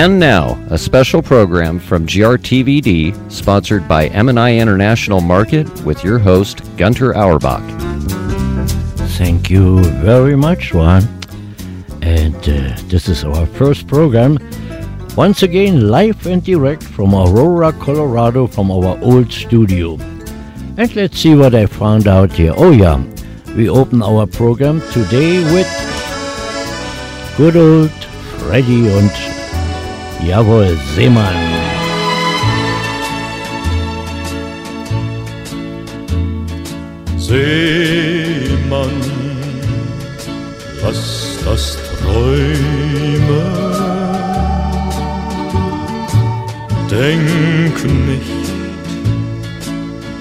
And now, a special program from GRTVD, sponsored by M&I International Market, with your host, Gunter Auerbach. Thank you very much, Juan. And uh, this is our first program. Once again, live and direct from Aurora, Colorado, from our old studio. And let's see what I found out here. Oh, yeah, we open our program today with good old Freddy und Jawohl Seemann. Seemann, lass das Träumen. Denk nicht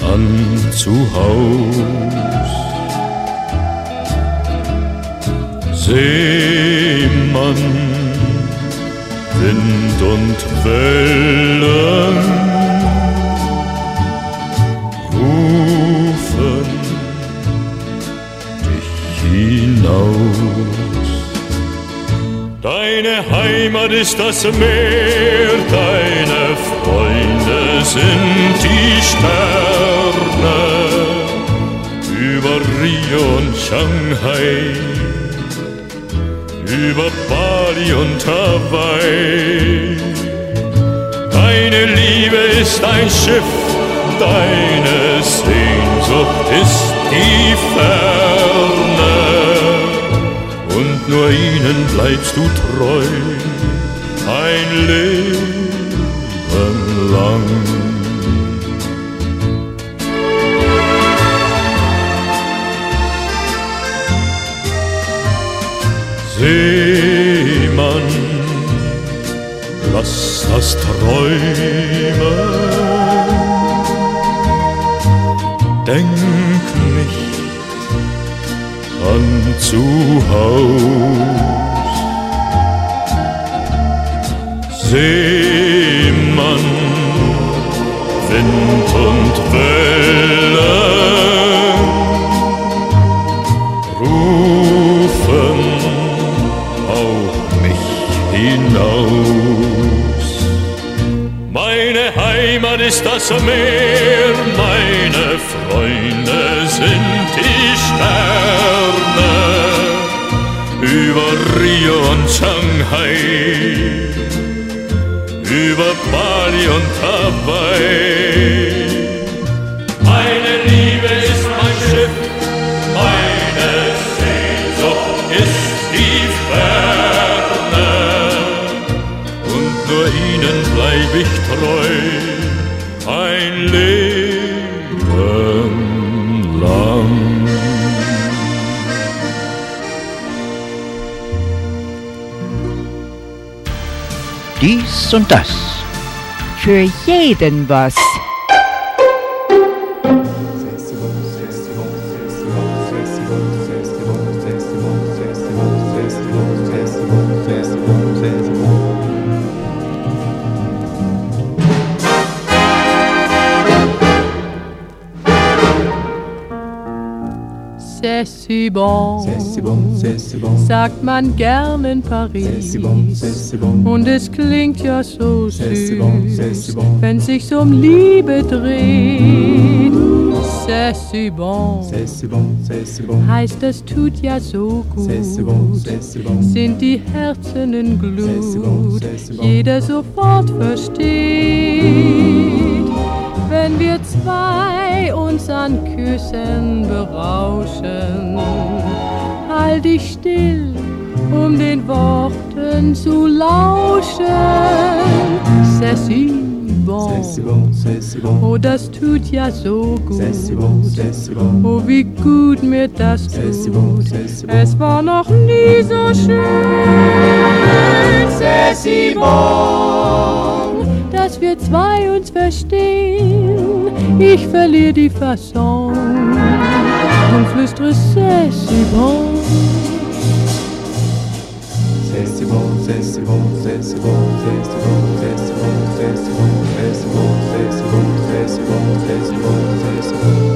an zu Haus. Seemann, Wind und Wellen rufen dich hinaus. Deine Heimat ist das Meer, deine Freunde sind die Sterne über Rio und Shanghai über Bali und Hawaii. Deine Liebe ist ein Schiff, deine Sehnsucht ist die Ferne. Und nur ihnen bleibst du treu, ein Leben lass das Träumen. Denk nicht an zu Haus. Seemann, Wind und Wellen rufen auch mich hinaus. Ist das Meer, meine Freunde sind die Sterne. Über Rio und Shanghai, über Bali und Hawaii. Meine Liebe ist mein Schiff, meine Sehnsucht ist die Ferne. Und nur ihnen bleib ich treu und das. Für jeden was. C'est si bon, sagt man gern in Paris. Und es klingt ja so süß, wenn sich's um Liebe dreht. C'est si bon, heißt es tut ja so gut, sind die Herzen in Glut, jeder sofort versteht. Wenn wir zwei uns an Küssen berauschen, halt dich still, um den Worten zu lauschen. C'est si bon, oh das tut ja so gut, oh wie gut mir das tut. Es war noch nie so schön. C'est si bon, dass wir zwei uns verstehen. Ich verliere die Fasson und flüstere c'est si bon. C'est si bon, c'est si bon, c'est si bon, c'est si bon, c'est si bon, c'est si bon, c'est si bon, c'est si bon, c'est si bon, c'est si bon, c'est si bon.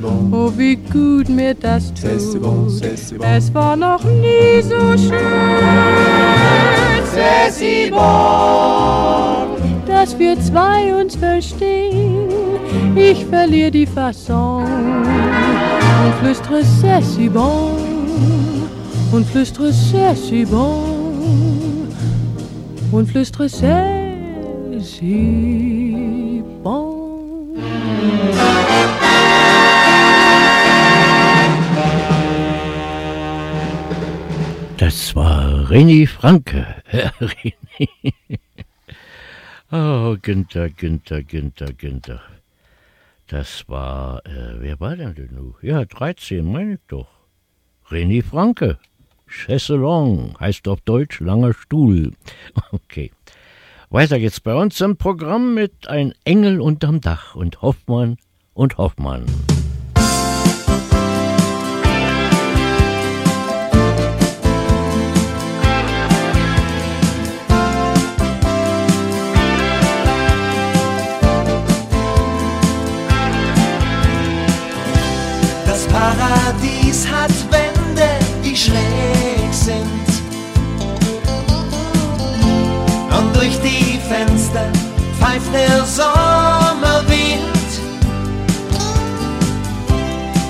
Bon, c'est bon. Oh, wie gut mir das C'est si bon, tut. c'est si bon. Es war noch nie so schön. C'est si bon. dass wir zwei uns verstehen. Ich verliere die Fasson und flüstere c'est si bon und flüstere c'est si bon und flüstere c'est si René Franke. René. Oh, Günther, Günther, Günther, Günther. Das war, äh, wer war denn denn nun? Ja, 13, meine ich doch. René Franke. Chaiselong heißt auf Deutsch langer Stuhl. Okay. Weiter geht's bei uns im Programm mit Ein Engel unterm Dach und Hoffmann und Hoffmann. Hat Wände, die schräg sind. Und durch die Fenster pfeift der Sommerwind.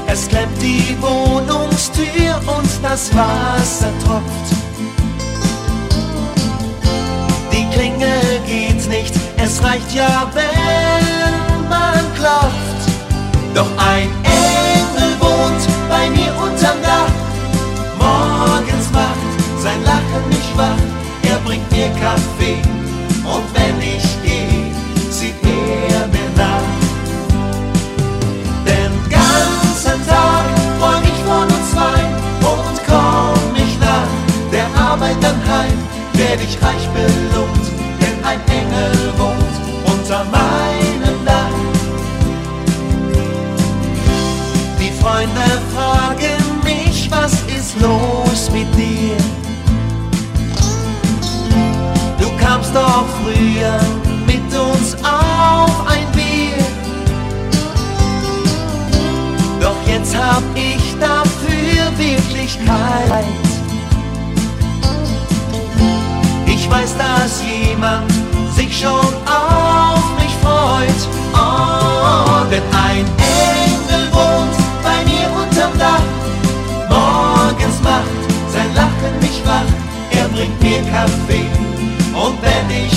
Es klemmt die Wohnungstür und das Wasser tropft. Die Klingel geht nicht, es reicht ja, wenn man klopft. Doch ein Und wenn ich gehe, sieht er mir nach. Den ganzen Tag träum ich von uns zwei und komm ich nach der Arbeit dann heim, werd ich reich belohnt, Wirklichkeit. Ich weiß, dass jemand sich schon auf mich freut. Oh, denn ein Engel wohnt bei mir unterm Dach. Morgens macht sein Lachen mich wach. Er bringt mir Kaffee und wenn ich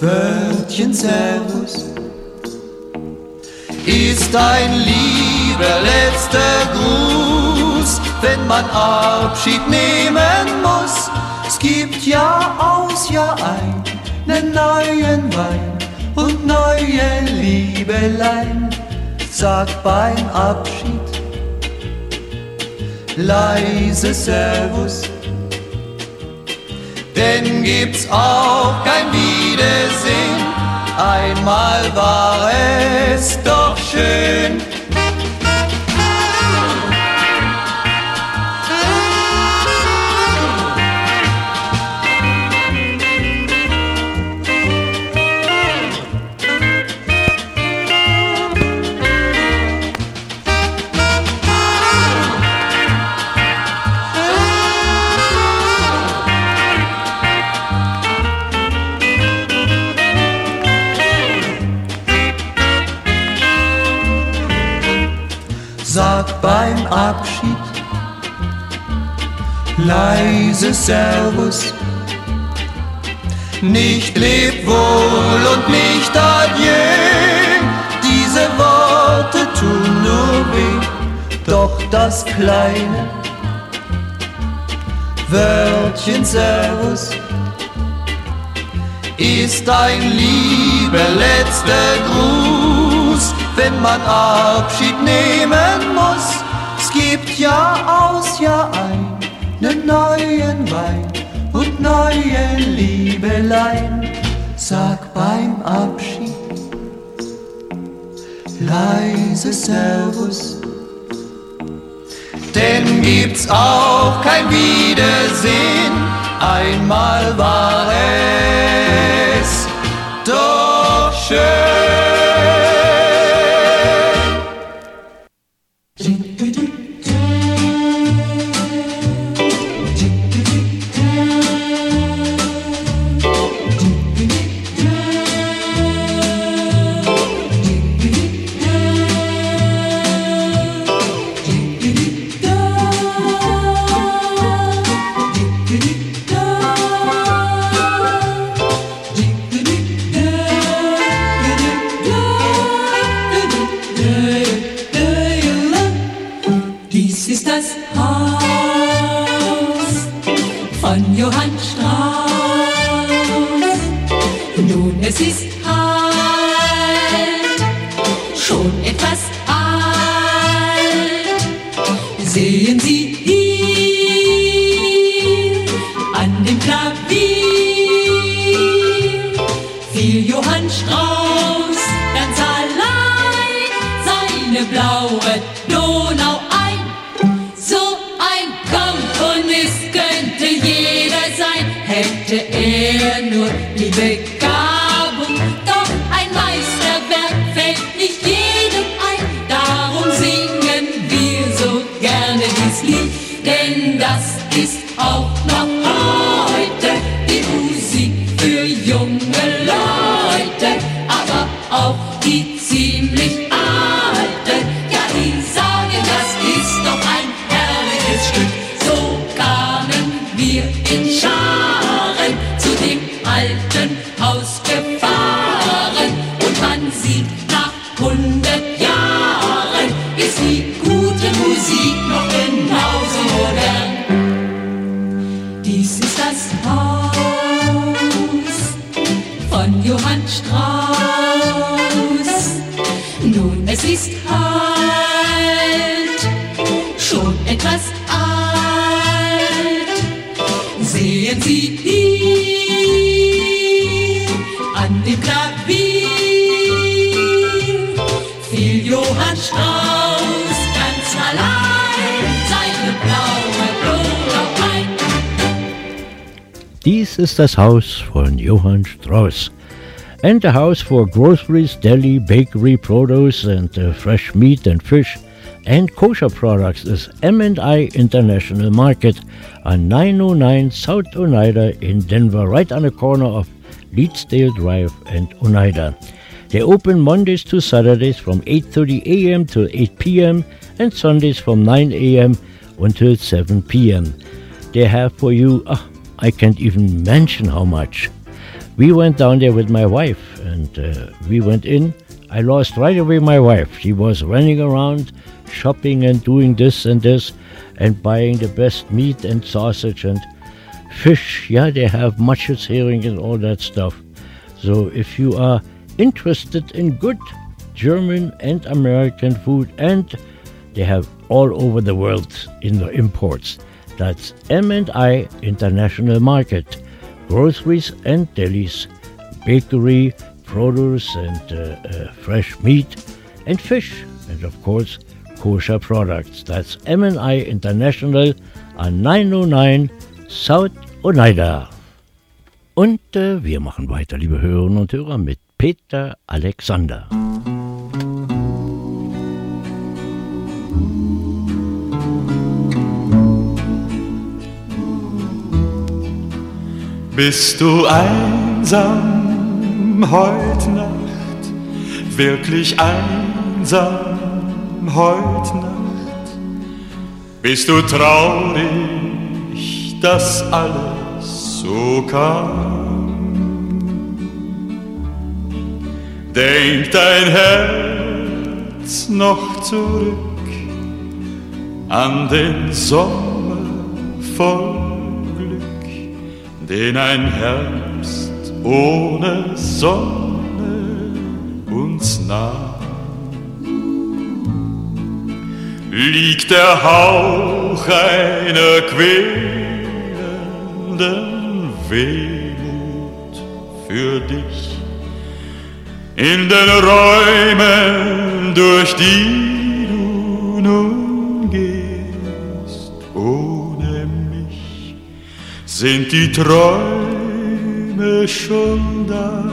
Wörtchen Servus ist ein lieber letzter Gruß, wenn man Abschied nehmen muss. Es gibt Jahr aus Jahr ein nen neuen Wein und neue Liebelein. Sag beim Abschied leise Servus, denn gibt's auch kein Wiedersehen. Einmal war es doch schön. Beim Abschied leise Servus. Nicht leb wohl und nicht adieu. Diese Worte tun nur weh, doch das kleine Wörtchen Servus ist ein lieber letzter Gruß, wenn man Abschied nehmen muss. Es gibt Jahr aus Jahr ein nen neuen Wein und neue Liebelein. Sag beim Abschied leise Servus. Denn gibt's auch kein Wiedersehen, einmal war es ausgefahren und man sieht nach 100. Ist das Haus von Johann Strauss. And the house for groceries, deli, bakery, produce, and uh, fresh meat and fish and kosher products is M&I International Market on 909 South Oneida in Denver, right on the corner of Leedsdale Drive and Oneida. They open Mondays to Saturdays from 8:30 a.m. to 8 p.m. and Sundays from 9 a.m. until 7 p.m. They have for you, ah, I can't even mention how much. We went down there with my wife and uh, we went in. I lost right away my wife. She was running around shopping and doing this and this and buying the best meat and sausage and fish. Yeah, they have mushes, herring, and all that stuff. So if you are interested in good German and American food, and they have all over the world in the imports. That's M&I International Market, groceries and delis, bakery, produce and uh, uh, fresh meat and fish, and of course kosher products. That's M&I International on 909 South Oneida. Und äh, wir machen weiter, liebe Hörerinnen und Hörer, mit Peter Alexander. Bist du einsam heute Nacht, wirklich einsam heute Nacht? Bist du traurig, dass alles so kam? Denk dein Herz noch zurück an den Sommer voll den ein Herbst ohne Sonne uns nahm. Liegt der Hauch einer quälenden Wehmut für dich in den Räumen, durch die du nun gehst, sind die Träume schon da,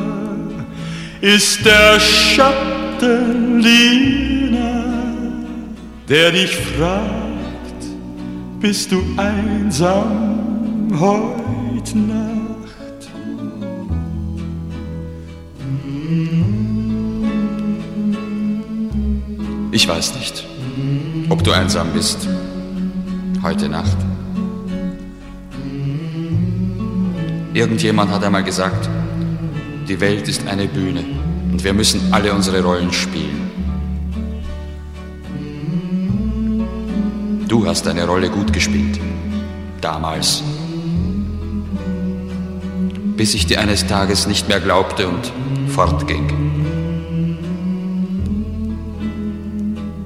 ist der Schatten jener, der dich fragt, bist du einsam heute Nacht? Ich weiß nicht, ob du einsam bist heute Nacht. Irgendjemand hat einmal gesagt, die Welt ist eine Bühne und wir müssen alle unsere Rollen spielen. Du hast deine Rolle gut gespielt. Damals. Bis ich dir eines Tages nicht mehr glaubte und fortging.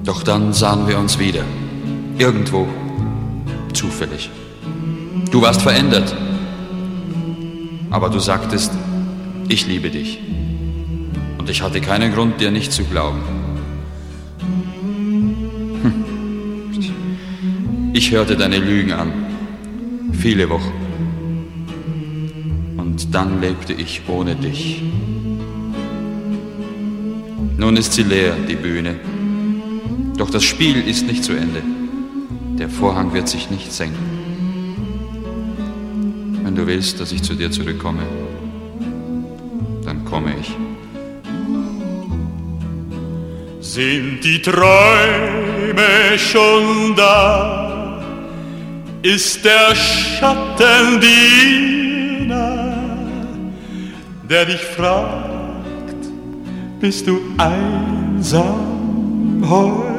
Doch dann sahen wir uns wieder. Irgendwo. Zufällig. Du warst verändert. Aber du sagtest, ich liebe dich. Und ich hatte keinen Grund, dir nicht zu glauben. Hm. Ich hörte deine Lügen an. Viele Wochen. Und dann lebte ich ohne dich. Nun ist sie leer, die Bühne. Doch das Spiel ist nicht zu Ende. Der Vorhang wird sich nicht senken. Du willst, dass ich zu dir zurückkomme, dann komme ich. Sind die Träume schon da? Ist der Schatten jener, der dich fragt, bist du einsam heute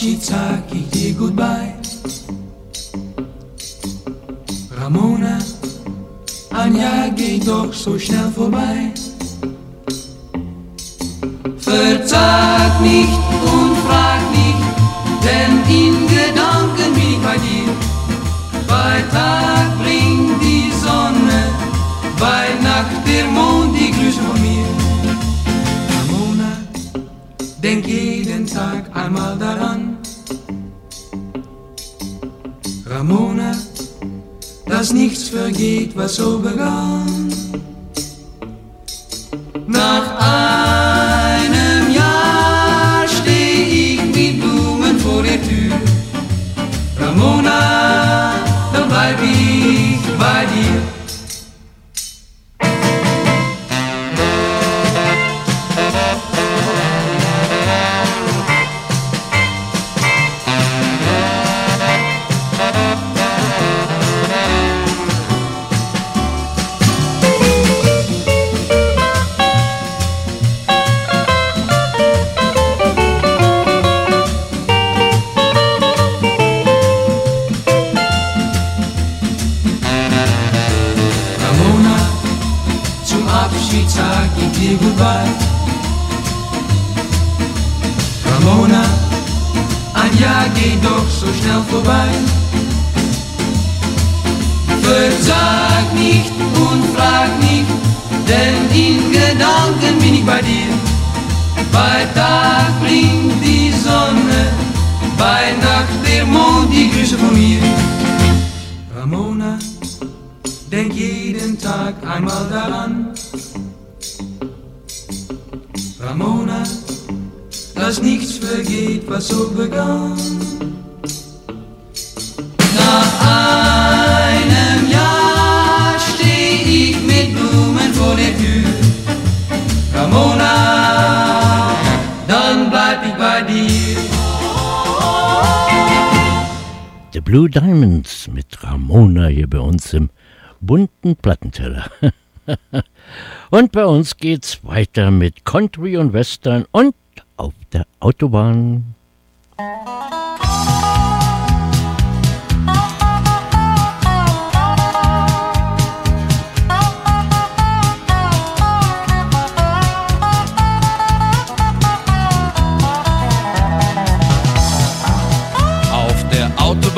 Abschied sag ich dir Goodbye. Ramona, ein Jahr geht doch so schnell vorbei. Verzag nicht was so begann. Blue Diamonds mit Ramona hier bei uns im bunten Plattenteller. und bei uns geht's weiter mit Country und Western und auf der Autobahn.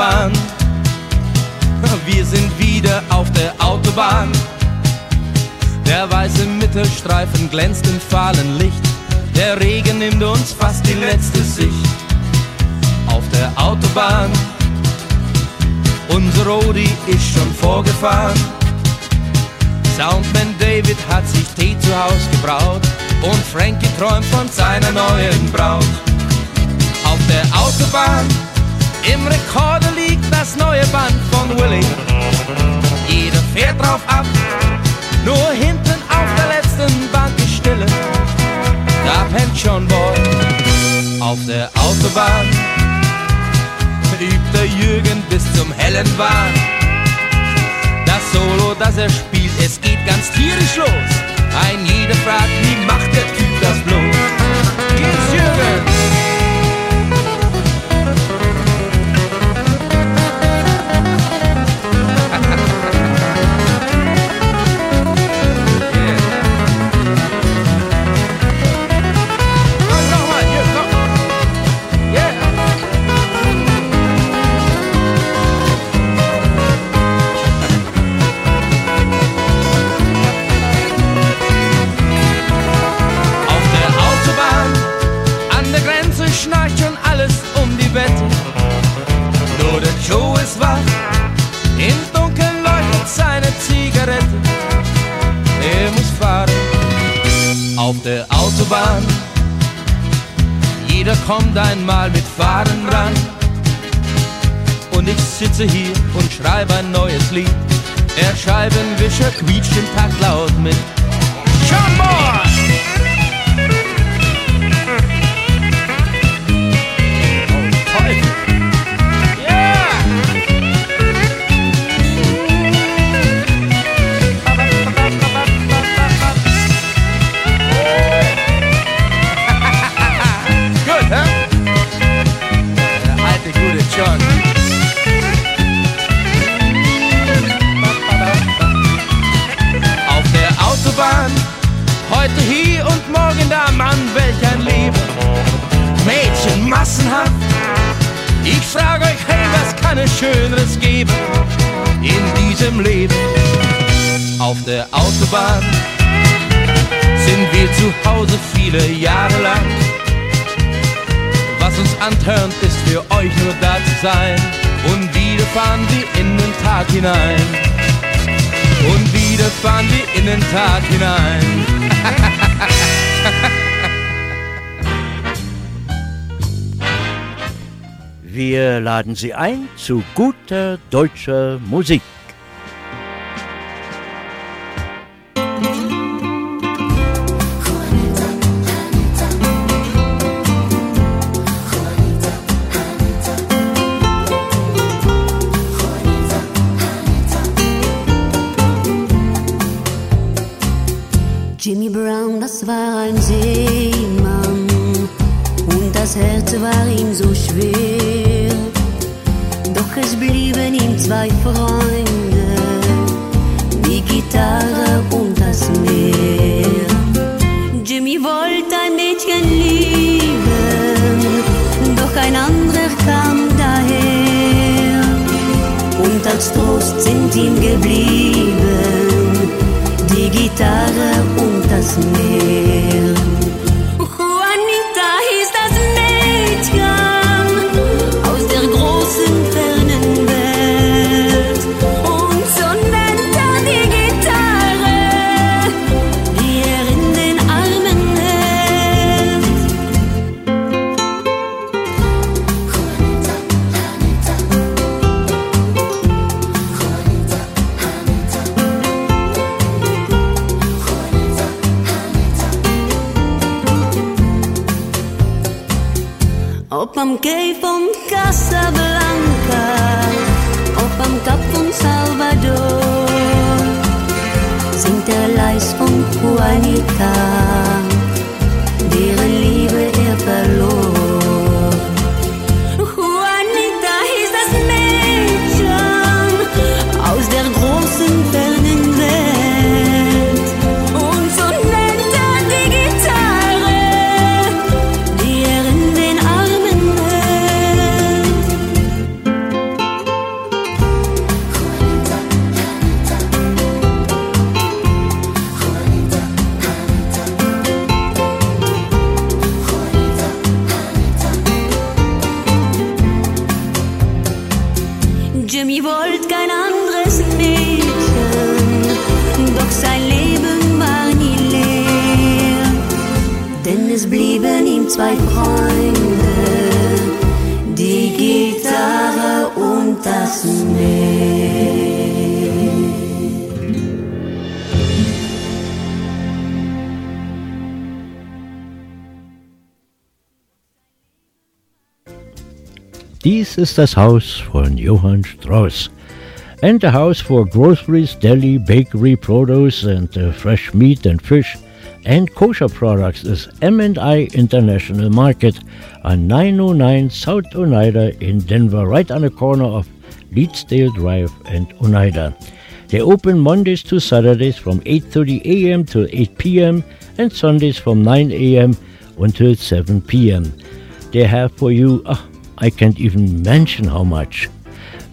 Autobahn. Wir sind wieder auf der Autobahn. Der weiße Mittelstreifen glänzt im fahlen Licht. Der Regen nimmt uns fast die letzte Sicht. Auf der Autobahn. Unser Rodi ist schon vorgefahren. Soundman David hat sich Tee zu Haus gebraut. Und Frankie träumt von seiner neuen Braut. Auf der Autobahn im Rekorder liegt das neue Band von Willie. Jeder fährt drauf ab, nur hinten auf der letzten Bank ist Stille. Da pennt John Boy auf der Autobahn. Übt der Jürgen bis zum hellen Wahn. Das Solo, das er spielt, es geht ganz tierisch los. Ein jeder fragt, wie macht der Typ das bloß? Kommt einmal mit Fahren ran. Und ich sitze hier und schreibe ein neues Lied. Der Scheibenwischer quietscht den Takt laut mit. Come on! Leben? Auf der Autobahn sind wir zu Hause viele Jahre lang. Was uns antörnt, ist für euch nur da zu sein. Und wieder fahren wir in den Tag hinein. Und wieder fahren wir in den Tag hinein. Wir laden Sie ein zu guter deutscher Musik. Ihm geblieben, Dies ist das Haus von Johann Strauss. And the house for groceries, deli, bakery, produce, and uh, fresh meat and fish and kosher products is M&I International Market on 909 South Oneida in Denver, right on the corner of Leedsdale Drive and Oneida. They open Mondays to Saturdays from 8:30 a.m. to 8 p.m. and Sundays from 9 a.m. until 7 p.m. They have for you, ah, I can't even mention how much.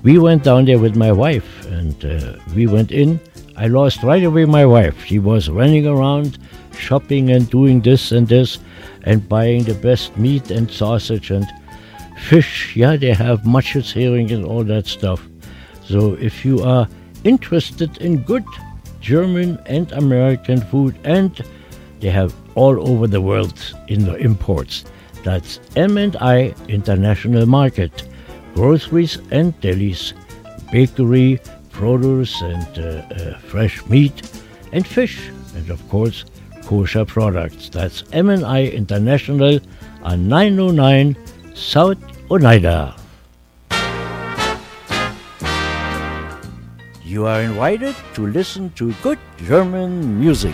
We went down there with my wife and uh, we went in. I lost right away my wife. She was running around shopping and doing this and this and buying the best meat and sausage and fish. Yeah, they have mushes, herring, and all that stuff. So if you are interested in good German and American food, and they have all over the world in the imports. That's M&I International Market, groceries and delis, bakery, produce and uh, uh, fresh meat and fish, and of course kosher products. That's M&I International on 909 South Oneida. You are invited to listen to good German music.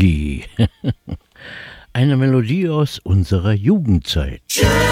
Boogie. Eine Melodie aus unserer Jugendzeit. Schön.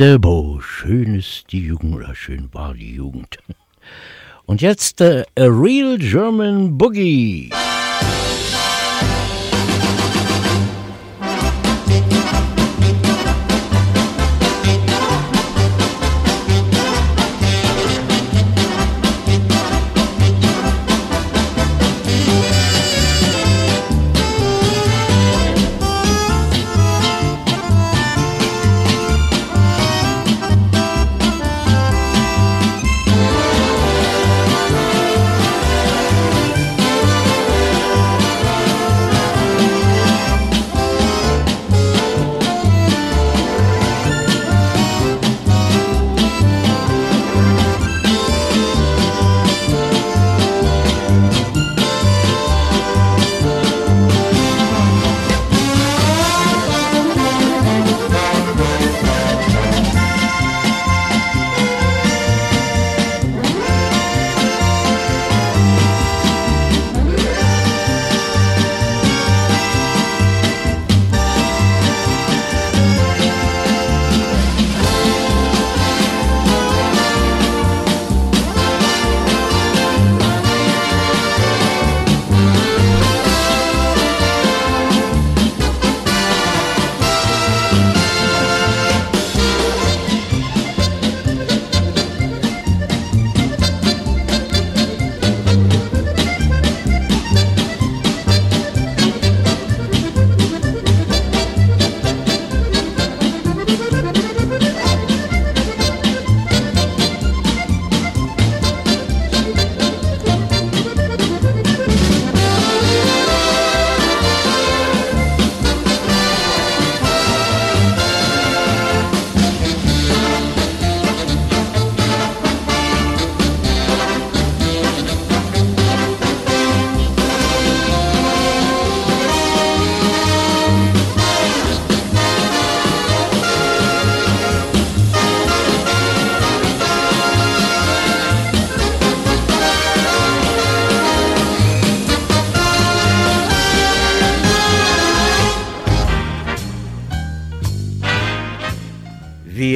Delbo. Schön ist die Jugend, oder schön war die Jugend. Und jetzt äh, A Real German Boogie.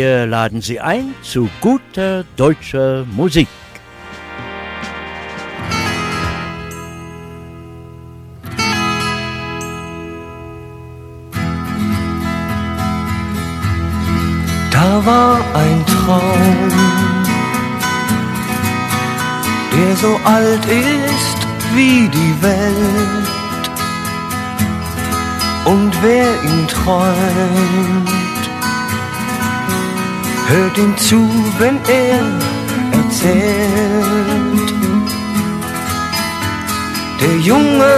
Wir laden Sie ein zu guter deutscher Musik. Da war ein Traum, der so alt ist wie die Welt. Und wer ihn träumt, hört ihm zu, wenn er erzählt. Der Junge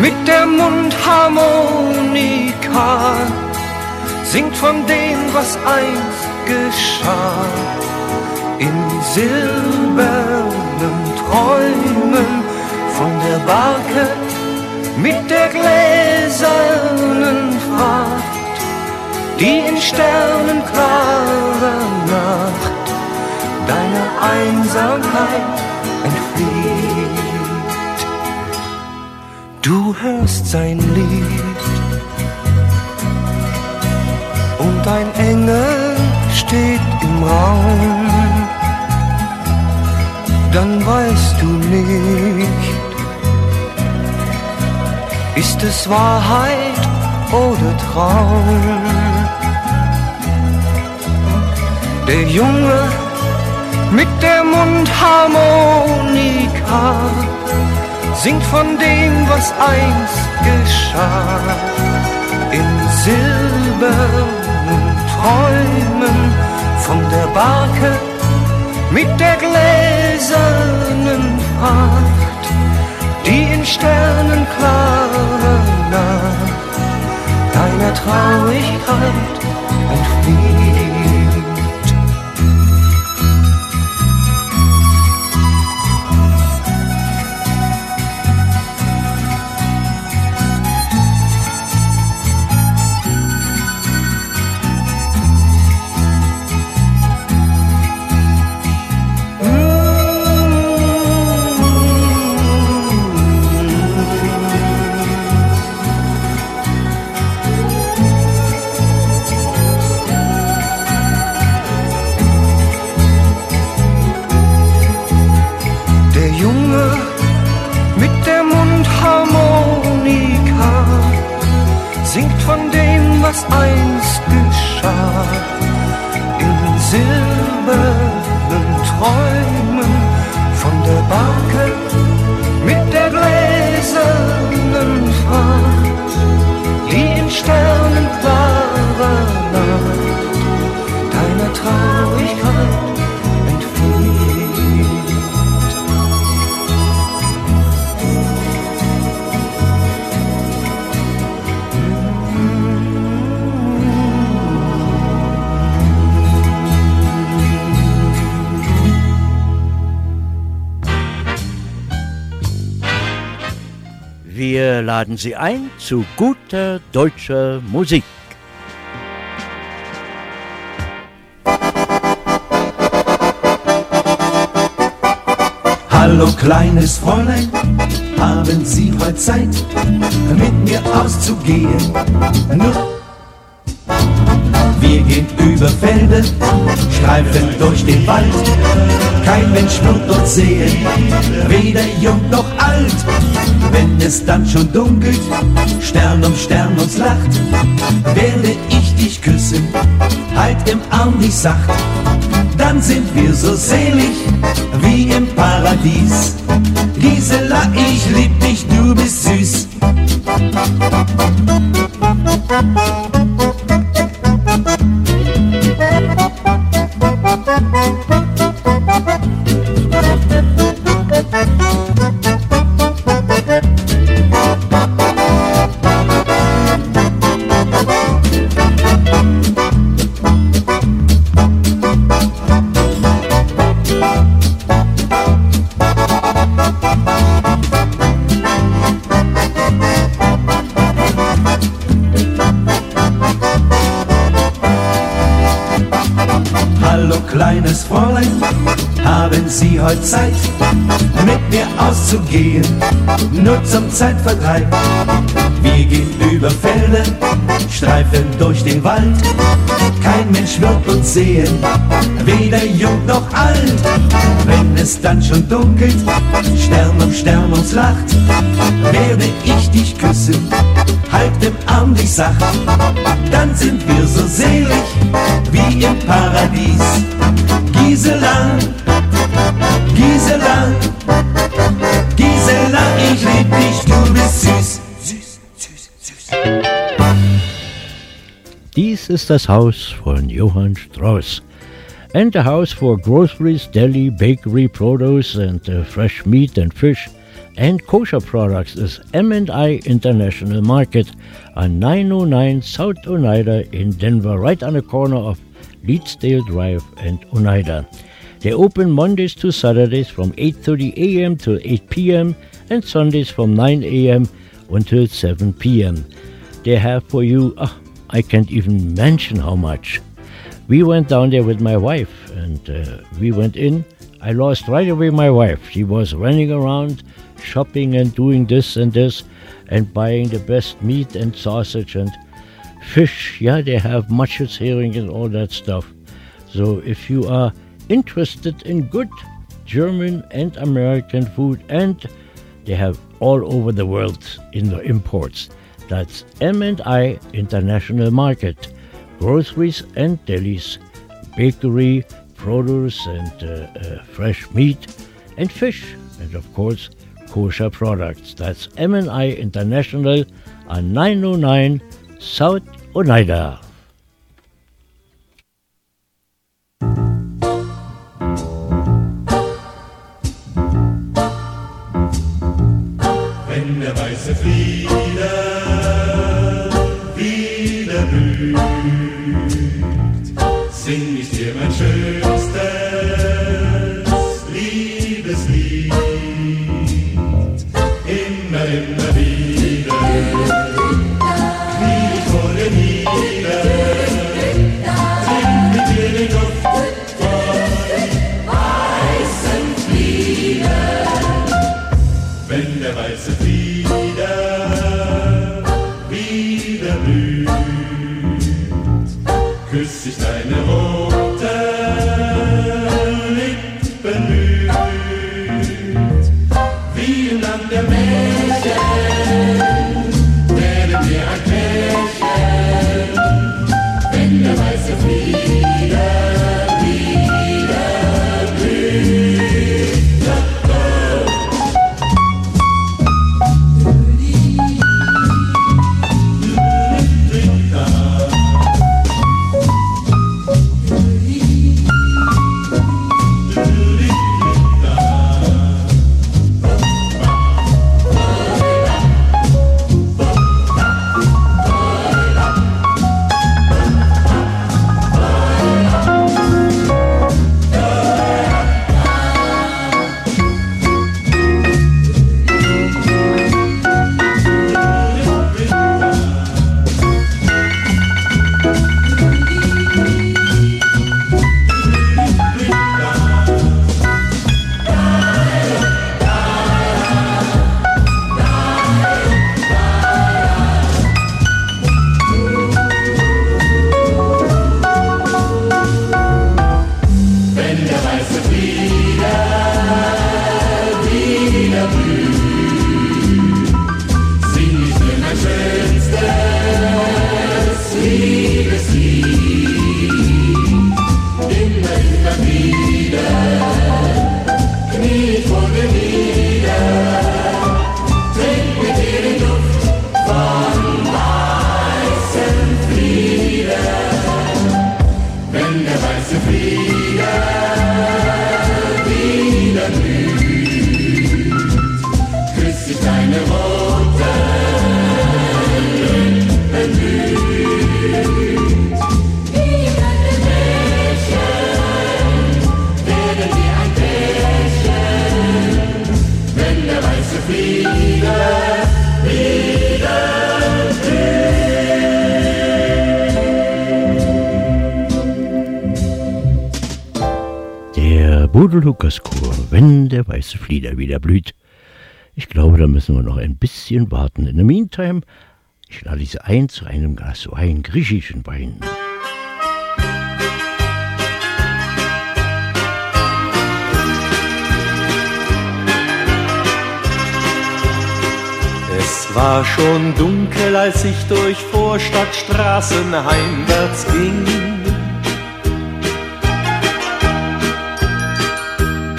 mit der Mundharmonika singt von dem, was einst geschah. In silbernen Träumen von der Barke mit der gläsernen Fracht, die in sternenklarer Nacht deiner Einsamkeit entflieht. Du hörst sein Lied und ein Engel steht im Raum, dann weißt du nicht, ist es Wahrheit oder Traum? Der Junge mit der Mundharmonika singt von dem, was einst geschah. In silbernen Träumen von der Barke mit der gläsernen Pracht, die in sternenklarer Nacht deiner Traurigkeit entflieht. Laden Sie ein zu guter deutscher Musik. Hallo kleines Fräulein, haben Sie heute Zeit, mit mir auszugehen? Nur wir gehen über Felder, streifen durch den Wald. Kein Mensch wird uns sehen, weder jung noch alt. Wenn es dann schon dunkelt, Stern um Stern uns lacht, werde ich dich küssen, halt im Arm dich sacht. Dann sind wir so selig wie im Paradies. Gisela, ich lieb dich, du bist süß. Hallo kleines heute Zeit, mit mir auszugehen, nur zum Zeitvertreib. Wir gehen über Felder, streifen durch den Wald. Kein Mensch wird uns sehen, weder jung noch alt. Wenn es dann schon dunkelt, Stern um Stern uns lacht, werde ich dich küssen, halt im Arm dich sacht. Dann sind wir so selig wie im Paradies. Gisela, Gisela, Gisela, ich lieb dich, du bist süß. Dies ist das Haus von Johann Strauss. And the house for groceries, deli, bakery, produce, and uh, fresh meat and fish and kosher products is M&I International Market on 909 South Oneida in Denver, right on the corner of Leedsdale Drive and Oneida. They open Mondays to Saturdays from 8:30 a.m. to 8 p.m. and Sundays from 9 a.m. until 7 p.m. They have for you, ah, I can't even mention how much. We went down there with my wife and uh, we went in. I lost right away my wife. She was running around shopping and doing this and this and buying the best meat and sausage and fish. Yeah, they have mush's herring and all that stuff. So if you are interested in good German and American food and they have all over the world in the imports. That's M&I International Market. Groceries and delis, bakery, produce and uh, uh, fresh meat and fish and of course kosher products. That's M&I International on 909 South Oneida. Rudel Lukas Chor, wenn der weiße Flieder wieder blüht. Ich glaube, da müssen wir noch ein bisschen warten. In the meantime, ich lade Sie ein zu einem Glas Wein, griechischen Wein. Es war schon dunkel, als ich durch Vorstadtstraßen heimwärts ging.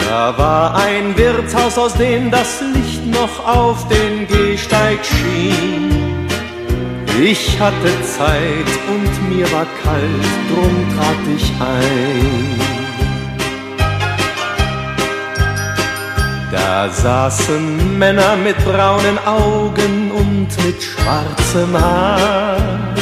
Da war ein Wirtshaus, aus dem das Licht noch auf den Gehsteig schien. Ich hatte Zeit und mir war kalt, drum trat ich ein. Da saßen Männer mit braunen Augen und mit schwarzem Haar.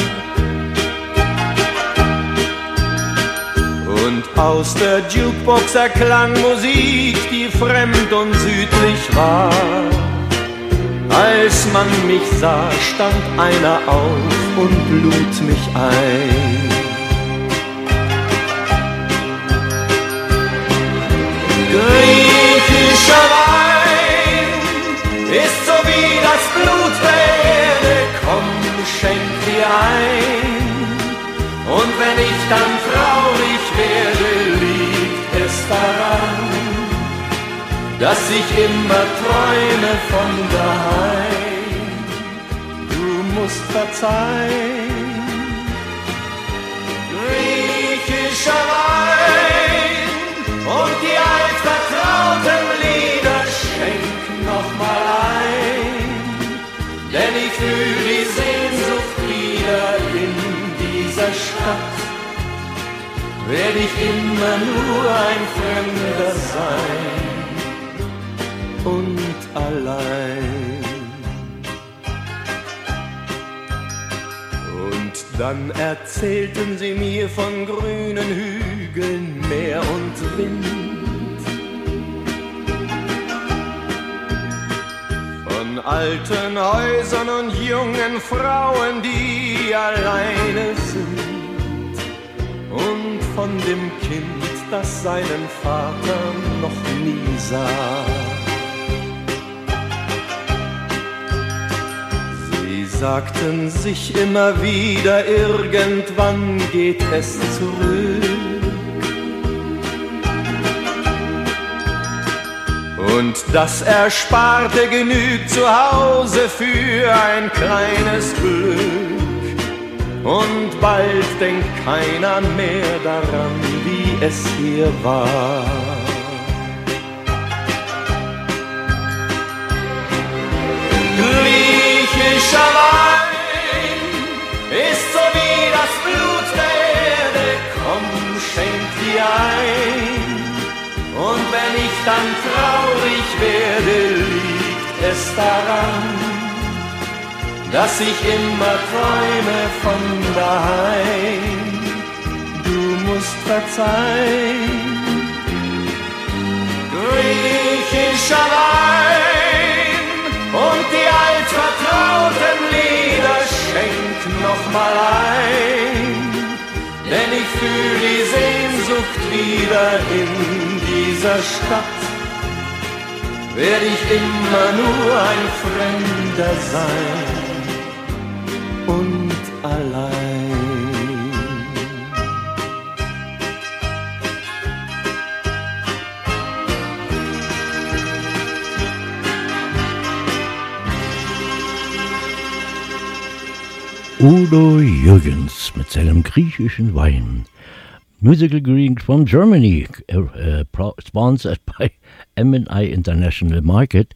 Aus der Jukebox erklang Musik, die fremd und südlich war. Als man mich sah, stand einer auf und lud mich ein. Griechischer Wein ist so wie das Blut der Erde, komm, schenk dir ein. Und wenn ich dann traurig dass ich immer träume von daheim. Du musst verzeihen, griechischer Wein und die altvertrauten Lieder schenk noch mal ein, denn ich fühl die Sehnsucht wieder in dieser Stadt. Werd ich immer nur ein Fremder sein und allein. Und dann erzählten sie mir von grünen Hügeln, Meer und Wind. Von alten Häusern und jungen Frauen, die alleine sind. Und von dem Kind, das seinen Vater noch nie sah. Sagten sich immer wieder, irgendwann geht es zurück. Und das Ersparte genügt zu Hause für ein kleines Glück. Und bald denkt keiner mehr daran, wie es hier war. Wenn ich dann traurig werde, liegt es daran, dass ich immer träume von daheim. Du musst verzeihen, griechischer Wein und die altvertrauten Lieder schenk noch mal ein, denn ich fühl die Sehnsucht wieder in dieser Stadt. Werd ich immer nur ein Fremder sein und allein. Udo Jürgens mit seinem griechischen Wein. Musical greeting from Germany, uh, sponsored by M&I International Market,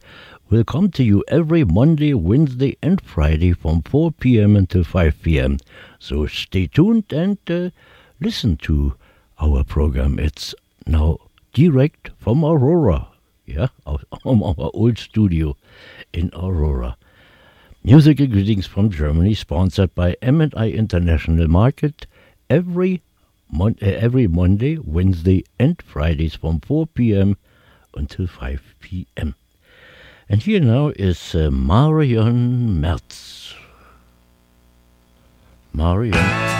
will come to you every Monday, Wednesday, and Friday from 4 p.m. until 5 p.m. So stay tuned and uh, listen to our program. It's now direct from Aurora, yeah, from our old studio in Aurora. Musical greetings from Germany, sponsored by M&I International Market, every mon- uh, every Monday, Wednesday, and Fridays from 4 p.m. until 5 p.m. And here now is uh, Marion Merz. Marion.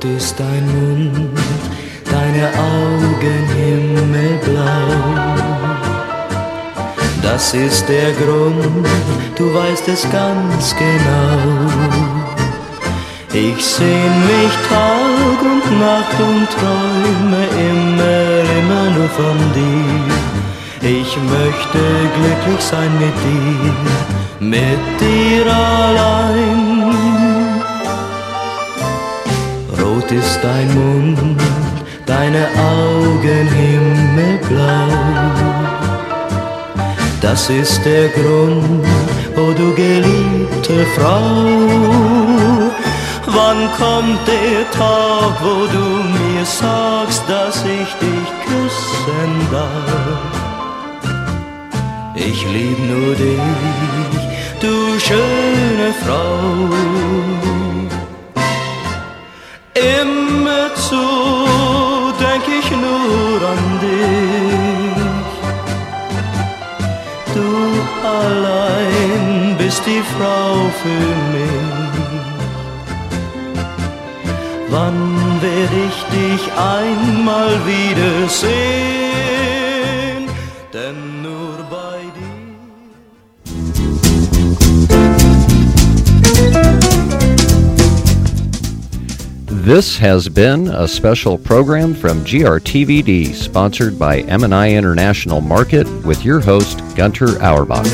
rot ist dein Mund, deine Augen himmelblau. Das ist der Grund, du weißt es ganz genau. Ich sehn mich Tag und Nacht und träume immer, immer nur von dir. Ich möchte glücklich sein mit dir, mit dir allein. Ist dein Mund, deine Augen himmelblau. Das ist der Grund, o oh du geliebte Frau. Wann kommt der Tag, wo du mir sagst, dass ich dich küssen darf? Ich lieb nur dich, du schöne Frau. Parfüm ist. Wann werde ich dich einmal wiedersehen? Denn nur bei dir. This has been a special program from GRTVD, sponsored by MI International Market, with your host Gunter Auerbach.